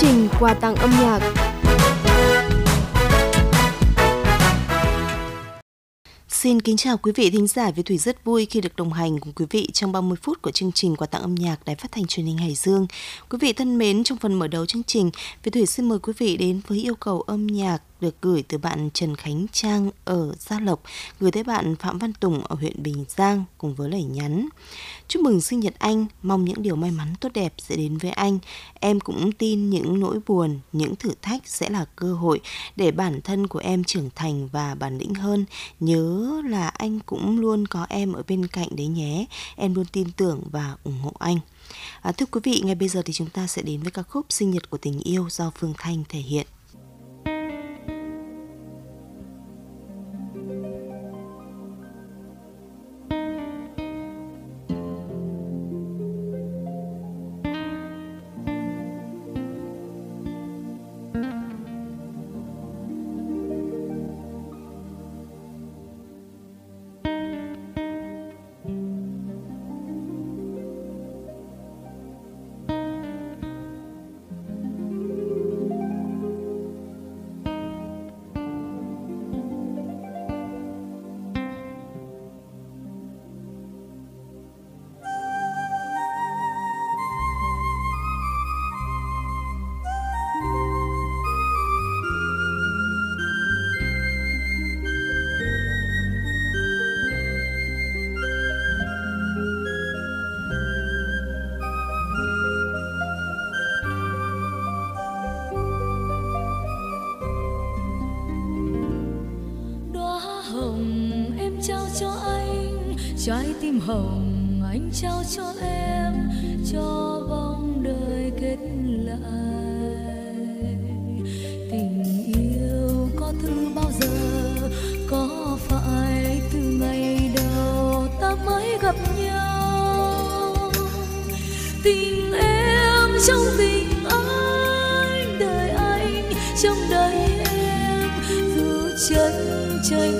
trình quà tặng âm nhạc Xin kính chào quý vị thính giả với Thủy rất vui khi được đồng hành cùng quý vị trong 30 phút của chương trình quà tặng âm nhạc Đài Phát thanh Truyền hình Hải Dương. Quý vị thân mến, trong phần mở đầu chương trình, Việt Thủy xin mời quý vị đến với yêu cầu âm nhạc được gửi từ bạn Trần Khánh Trang ở Gia Lộc, gửi tới bạn Phạm Văn Tùng ở huyện Bình Giang cùng với lời nhắn. Chúc mừng sinh nhật anh, mong những điều may mắn tốt đẹp sẽ đến với anh. Em cũng tin những nỗi buồn, những thử thách sẽ là cơ hội để bản thân của em trưởng thành và bản lĩnh hơn. Nhớ là anh cũng luôn có em ở bên cạnh đấy nhé. Em luôn tin tưởng và ủng hộ anh. À, thưa quý vị, ngay bây giờ thì chúng ta sẽ đến với ca khúc Sinh nhật của tình yêu do Phương Thanh thể hiện. Trái tim hồng, anh trao cho em cho vòng đời kết lại. Tình yêu có thứ bao giờ, có phải từ ngày đầu ta mới gặp nhau? Tình em trong tình anh, đời anh trong đời em, dù chân trời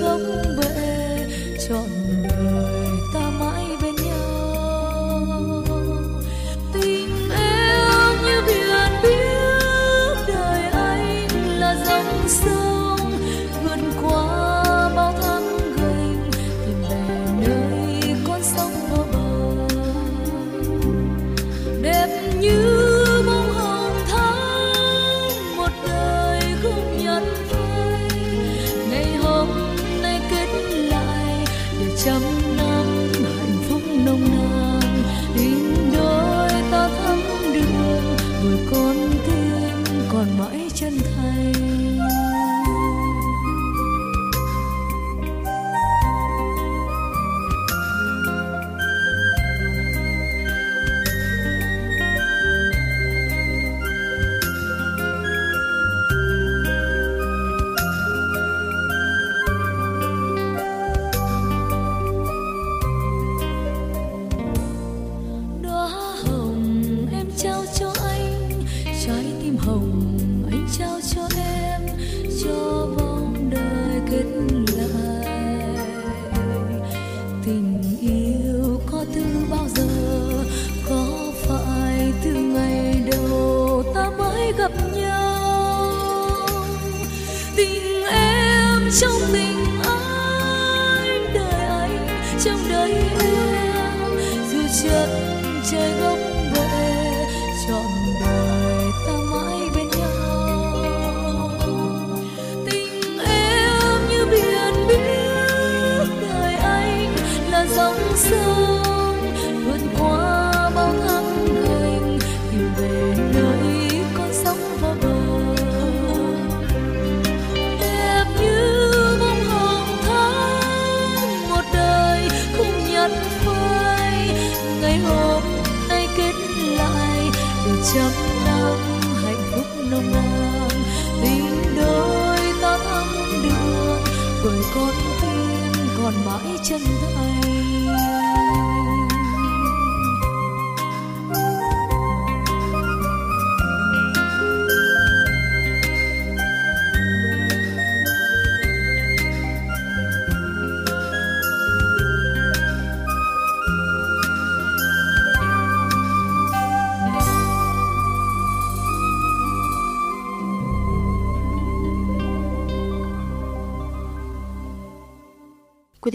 trong tình anh đời anh trong đời em, dù chân trời góc bể trọn đời ta mãi bên nhau. Tình em như biển biết đời anh là dòng sông chân thành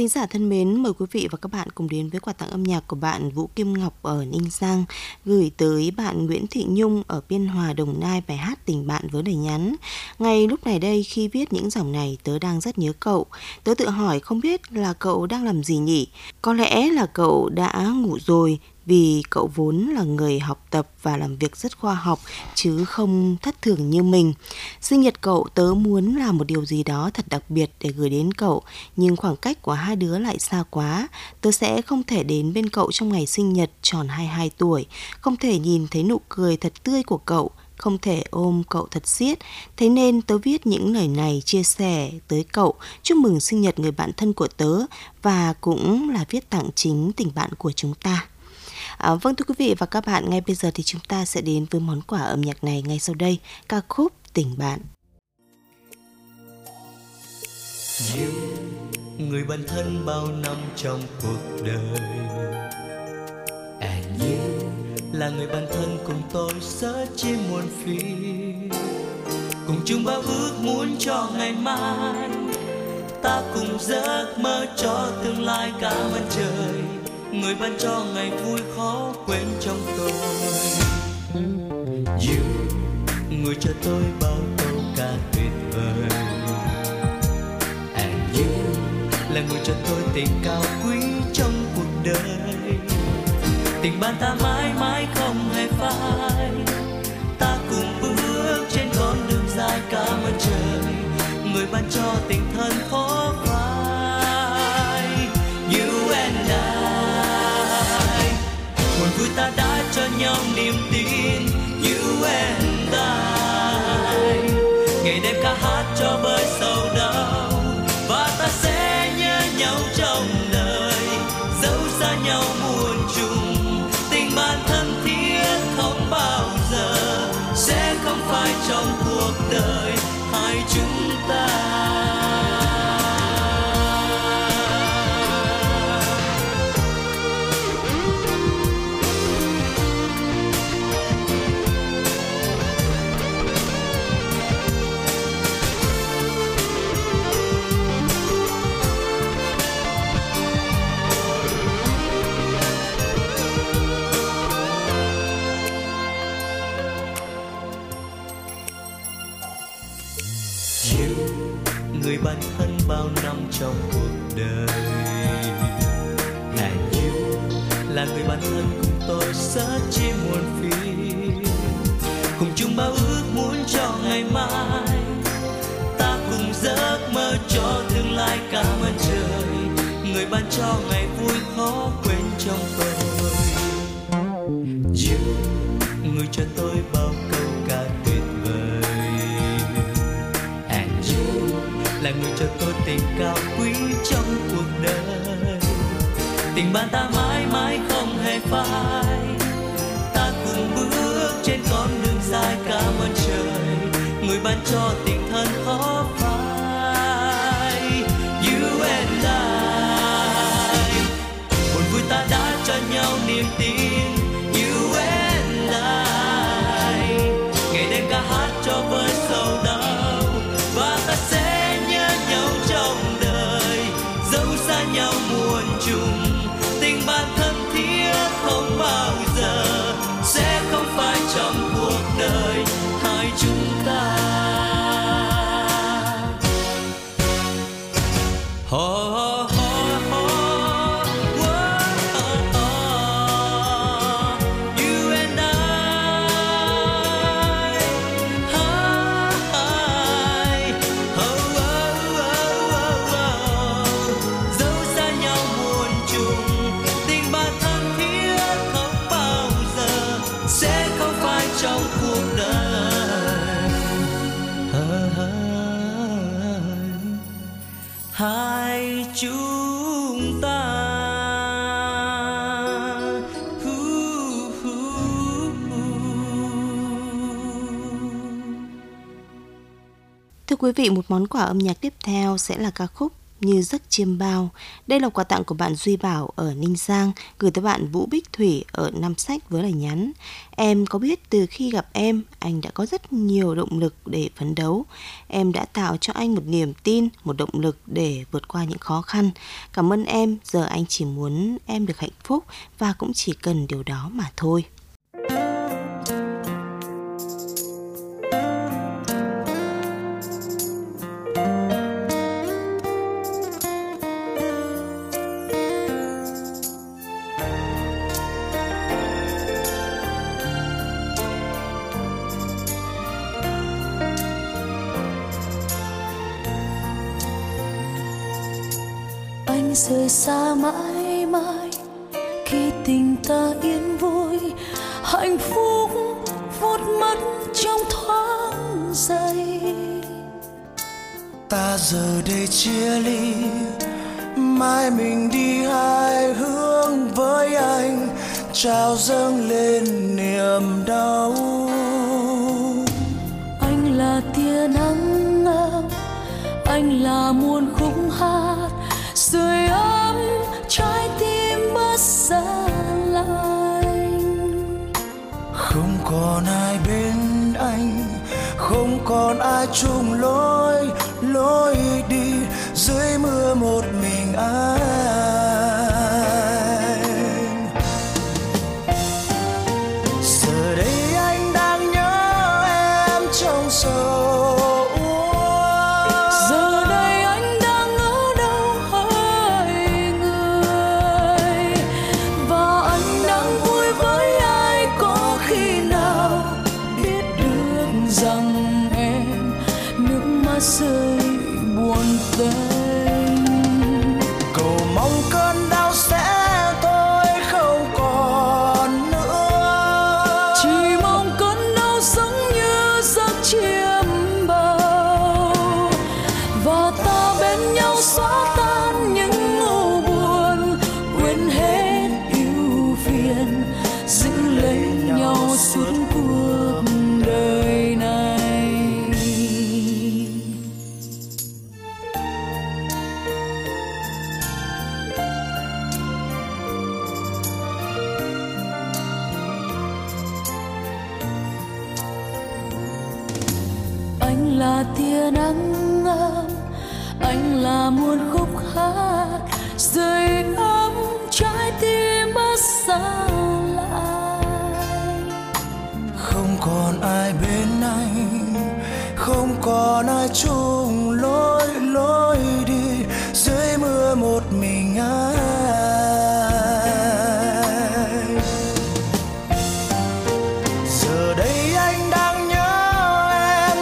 thính giả thân mến, mời quý vị và các bạn cùng đến với quà tặng âm nhạc của bạn Vũ Kim Ngọc ở Ninh Giang, gửi tới bạn Nguyễn Thị Nhung ở Biên Hòa, Đồng Nai bài hát Tình bạn với lời nhắn. Ngay lúc này đây khi viết những dòng này tớ đang rất nhớ cậu. Tớ tự hỏi không biết là cậu đang làm gì nhỉ? Có lẽ là cậu đã ngủ rồi vì cậu vốn là người học tập và làm việc rất khoa học chứ không thất thường như mình. Sinh nhật cậu tớ muốn làm một điều gì đó thật đặc biệt để gửi đến cậu, nhưng khoảng cách của hai đứa lại xa quá. Tớ sẽ không thể đến bên cậu trong ngày sinh nhật tròn 22 tuổi, không thể nhìn thấy nụ cười thật tươi của cậu, không thể ôm cậu thật siết. Thế nên tớ viết những lời này chia sẻ tới cậu, chúc mừng sinh nhật người bạn thân của tớ và cũng là viết tặng chính tình bạn của chúng ta. À, vâng thưa quý vị và các bạn, ngay bây giờ thì chúng ta sẽ đến với món quà âm nhạc này ngay sau đây, ca khúc Tình bạn. Yêu người bạn thân bao năm trong cuộc đời. À, And you là người bạn thân cùng tôi sớt chia muôn phiền cùng chung bao ước muốn cho ngày mai. Ta cùng giấc mơ cho tương lai cảm ơn trời người ban cho ngày vui khó quên trong tôi. You người cho tôi bao câu ca tuyệt vời. And you là người cho tôi tình cao quý trong cuộc đời. Tình bạn ta mãi mãi không hề phai. Ta cùng bước trên con đường dài cảm ơn trời. Người ban cho tình thân khó cho nhau niềm tin you and là người cho tôi tình cao quý trong cuộc đời. Tình bạn ta mãi mãi không hề phai. Ta cùng bước trên con đường dài cảm ơn trời. Người ban cho tình thân khó phai. You and I. Buồn vui ta đã cho nhau niềm tin. Quý vị, một món quà âm nhạc tiếp theo sẽ là ca khúc như giấc chiêm bao. Đây là quà tặng của bạn Duy Bảo ở Ninh Giang, gửi tới bạn Vũ Bích Thủy ở Nam Sách với lời nhắn. Em có biết từ khi gặp em, anh đã có rất nhiều động lực để phấn đấu. Em đã tạo cho anh một niềm tin, một động lực để vượt qua những khó khăn. Cảm ơn em, giờ anh chỉ muốn em được hạnh phúc và cũng chỉ cần điều đó mà thôi. Chia ly mai mình đi hai hướng với anh trao dâng lên niềm đau. Anh là tia nắng ấm anh là muôn khúc hát sưởi ấm trái tim bất xa lạnh. Không còn ai bên anh không còn ai chung lối còn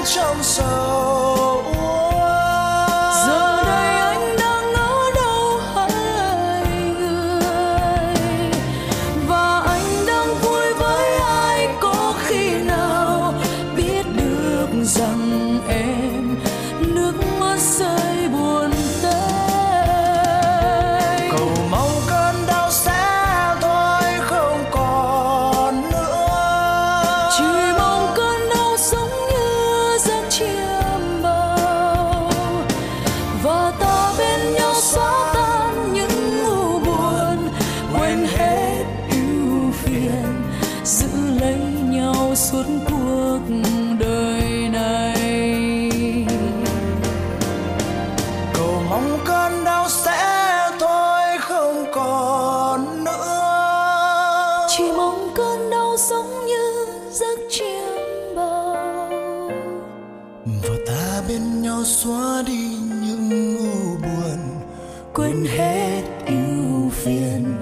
trong sâu bên nhau xóa đi những u buồn. Quên hết ưu phiền,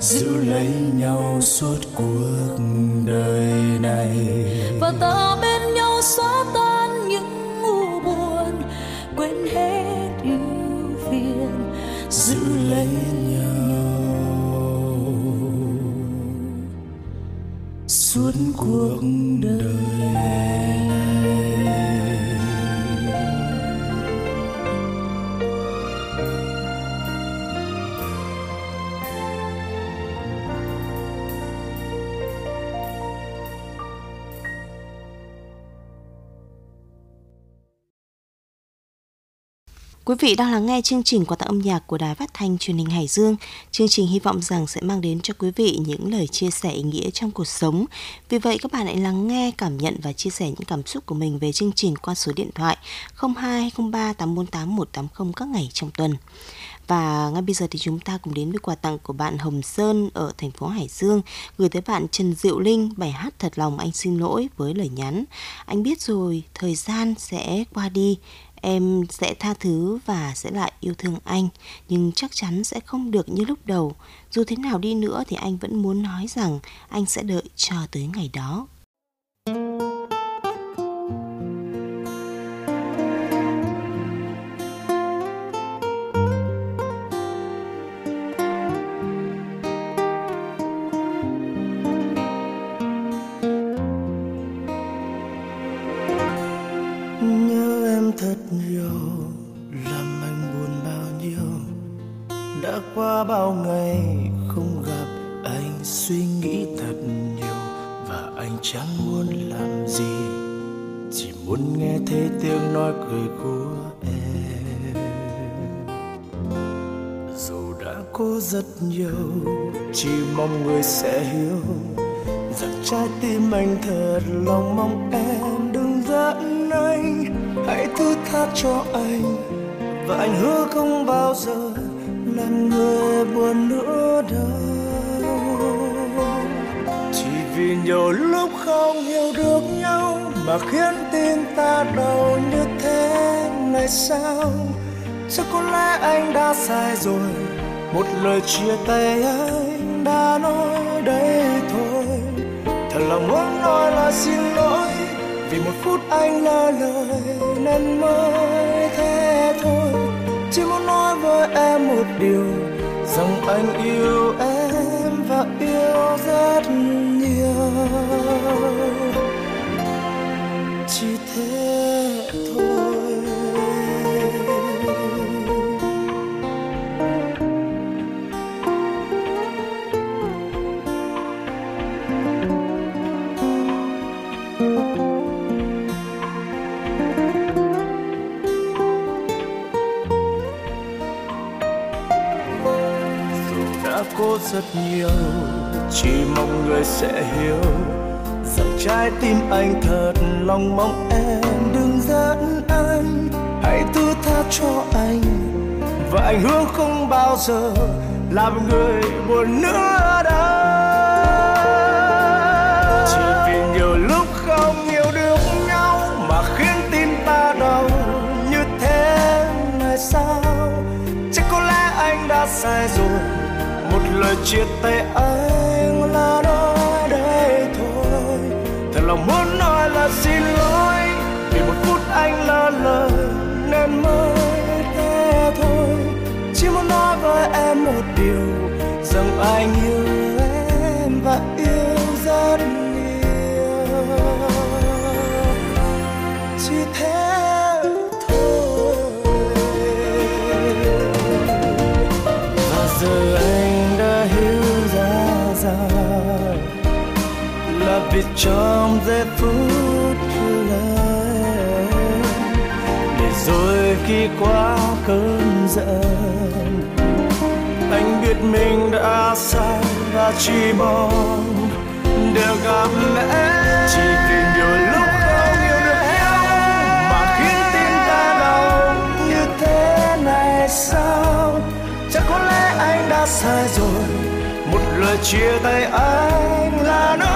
giữ lấy nhau suốt cuộc Quý vị đang lắng nghe chương trình quà tặng âm nhạc của Đài Phát thanh Truyền hình Hải Dương. Chương trình hy vọng rằng sẽ mang đến cho quý vị những lời chia sẻ ý nghĩa trong cuộc sống. Vì vậy các bạn hãy lắng nghe, cảm nhận và chia sẻ những cảm xúc của mình về chương trình qua số điện thoại 0203 848 180 các ngày trong tuần. Và ngay bây giờ thì chúng ta cùng đến với quà tặng của bạn Hồng Sơn ở thành phố Hải Dương gửi tới bạn Trần Diệu Linh bài hát Thật lòng anh xin lỗi với lời nhắn. Anh biết rồi, thời gian sẽ qua đi, em sẽ tha thứ và sẽ lại yêu thương anh, nhưng chắc chắn sẽ không được như lúc đầu. Dù thế nào đi nữa thì anh vẫn muốn nói rằng anh sẽ đợi cho tới ngày đó. thật đã qua bao ngày không gặp, anh suy nghĩ thật nhiều và anh chẳng muốn làm gì, chỉ muốn nghe thấy tiếng nói cười của em. Dù đã cố rất nhiều, chỉ mong người sẽ hiểu rằng trái tim anh thật lòng mong em đừng giận anh hãy thứ tha cho anh và anh hứa không bao giờ làm người buồn nữa đâu chỉ vì nhiều lúc không hiểu được nhau mà khiến tim ta đau như thế này sao? Chắc có lẽ anh đã sai rồi, một lời chia tay anh đã nói đây thôi. Thật lòng muốn nói là xin lỗi, vì một phút anh lỡ lời nên mới thế thôi chỉ muốn nói với em một điều, rằng anh yêu em và yêu rất nhiều. Chỉ thế rất nhiều. Chỉ mong người sẽ hiểu rằng trái tim anh thật lòng mong em đừng giận anh. Hãy thứ tha cho anh và anh hứa không bao giờ làm người buồn nữa đâu. Chia tay anh là nói đây thôi. Thật lòng muốn nói là xin lỗi, vì một phút anh lỡ lời nên mới thế thôi. Chỉ muốn nói với em một điều, rằng anh vì trong giây phút lời để rồi khi qua cơn giận, anh biết mình đã sai và chỉ mong được gặp em chỉ tìm điều lúc không yêu được nhau mà khiến tim ta đau như thế này sao? Chắc có lẽ anh đã sai rồi, một lời chia tay anh là nỗi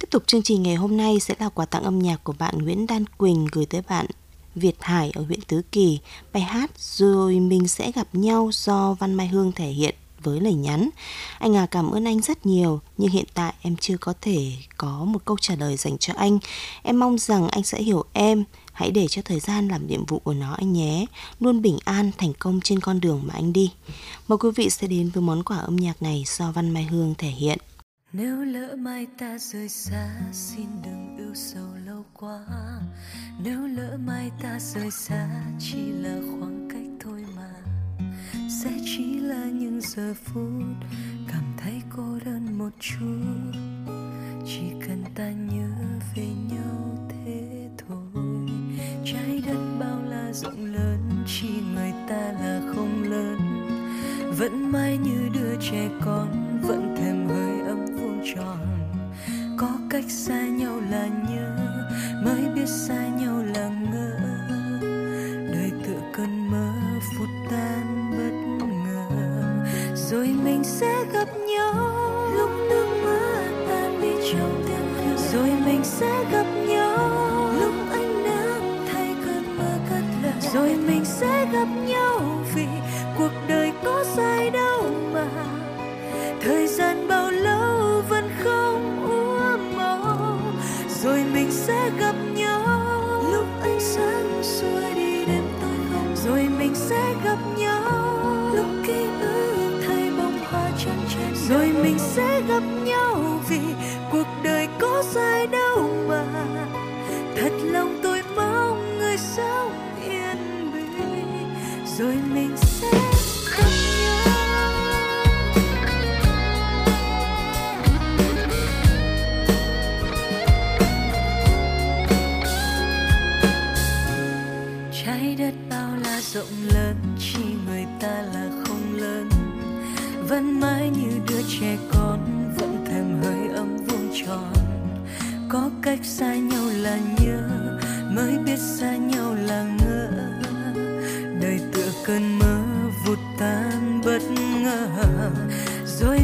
Tiếp tục chương trình ngày hôm nay sẽ là quà tặng âm nhạc của bạn Nguyễn Đan Quỳnh gửi tới bạn Việt Hải ở huyện Tứ Kỳ. Bài hát Rồi mình sẽ gặp nhau do Văn Mai Hương thể hiện với lời nhắn. Anh à cảm ơn anh rất nhiều, nhưng hiện tại em chưa có thể có một câu trả lời dành cho anh. Em mong rằng anh sẽ hiểu em, Hãy để cho thời gian làm nhiệm vụ của nó anh nhé. Luôn bình an, thành công trên con đường mà anh đi. Mời quý vị sẽ đến với món quà âm nhạc này do Văn Mai Hương thể hiện. Nếu lỡ mai ta rời xa, xin đừng yêu sầu lâu quá. Nếu lỡ mai ta rời xa, chỉ là khoảng cách thôi mà. Sẽ chỉ là những giờ phút cảm thấy cô đơn một chút. Chỉ cần ta nhớ về nhau vẫn mãi như đứa trẻ con, vẫn thèm hơi ấm vuông tròn. Có cách xa nhau là nhớ, mới biết xa nhau là ngỡ. Đời tựa cơn mơ vụt tan bất ngờ, rồi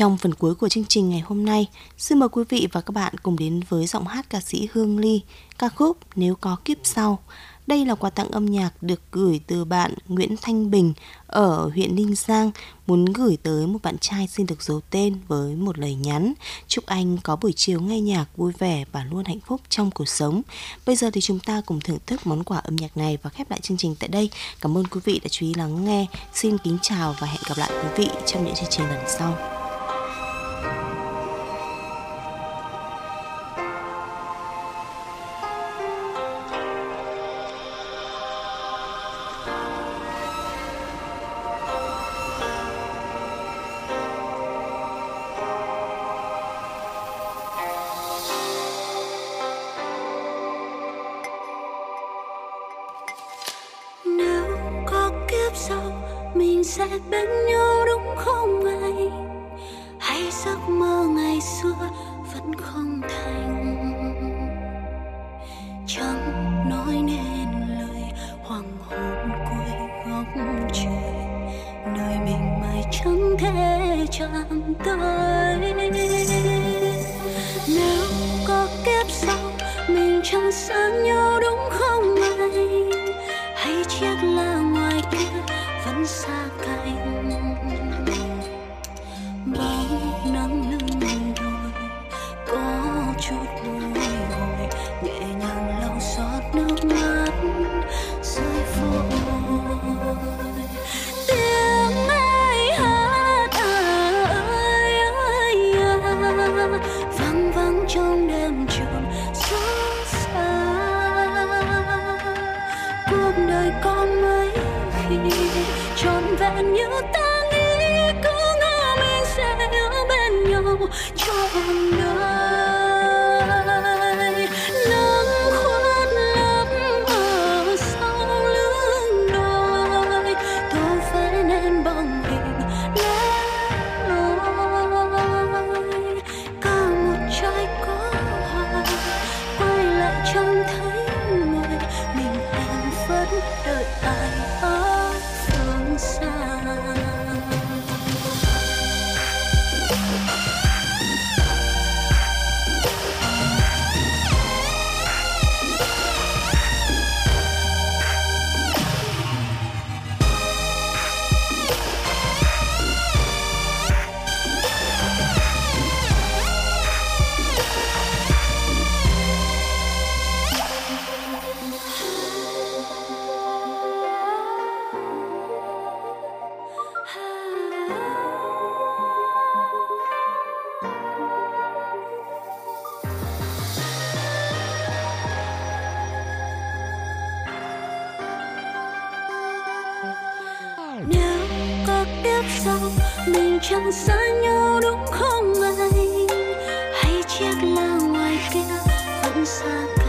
Trong phần cuối của chương trình ngày hôm nay, xin mời quý vị và các bạn cùng đến với giọng hát ca sĩ Hương Ly, ca khúc Nếu có kiếp sau. Đây là quà tặng âm nhạc được gửi từ bạn Nguyễn Thanh Bình ở huyện Ninh Giang muốn gửi tới một bạn trai xin được giấu tên với một lời nhắn. Chúc anh có buổi chiều nghe nhạc vui vẻ và luôn hạnh phúc trong cuộc sống. Bây giờ thì chúng ta cùng thưởng thức món quà âm nhạc này và khép lại chương trình tại đây. Cảm ơn quý vị đã chú ý lắng nghe. Xin kính chào và hẹn gặp lại quý vị trong những chương trình lần sau. Xa nhau đúng không anh? Hay chiếc là ngoài kia vẫn xa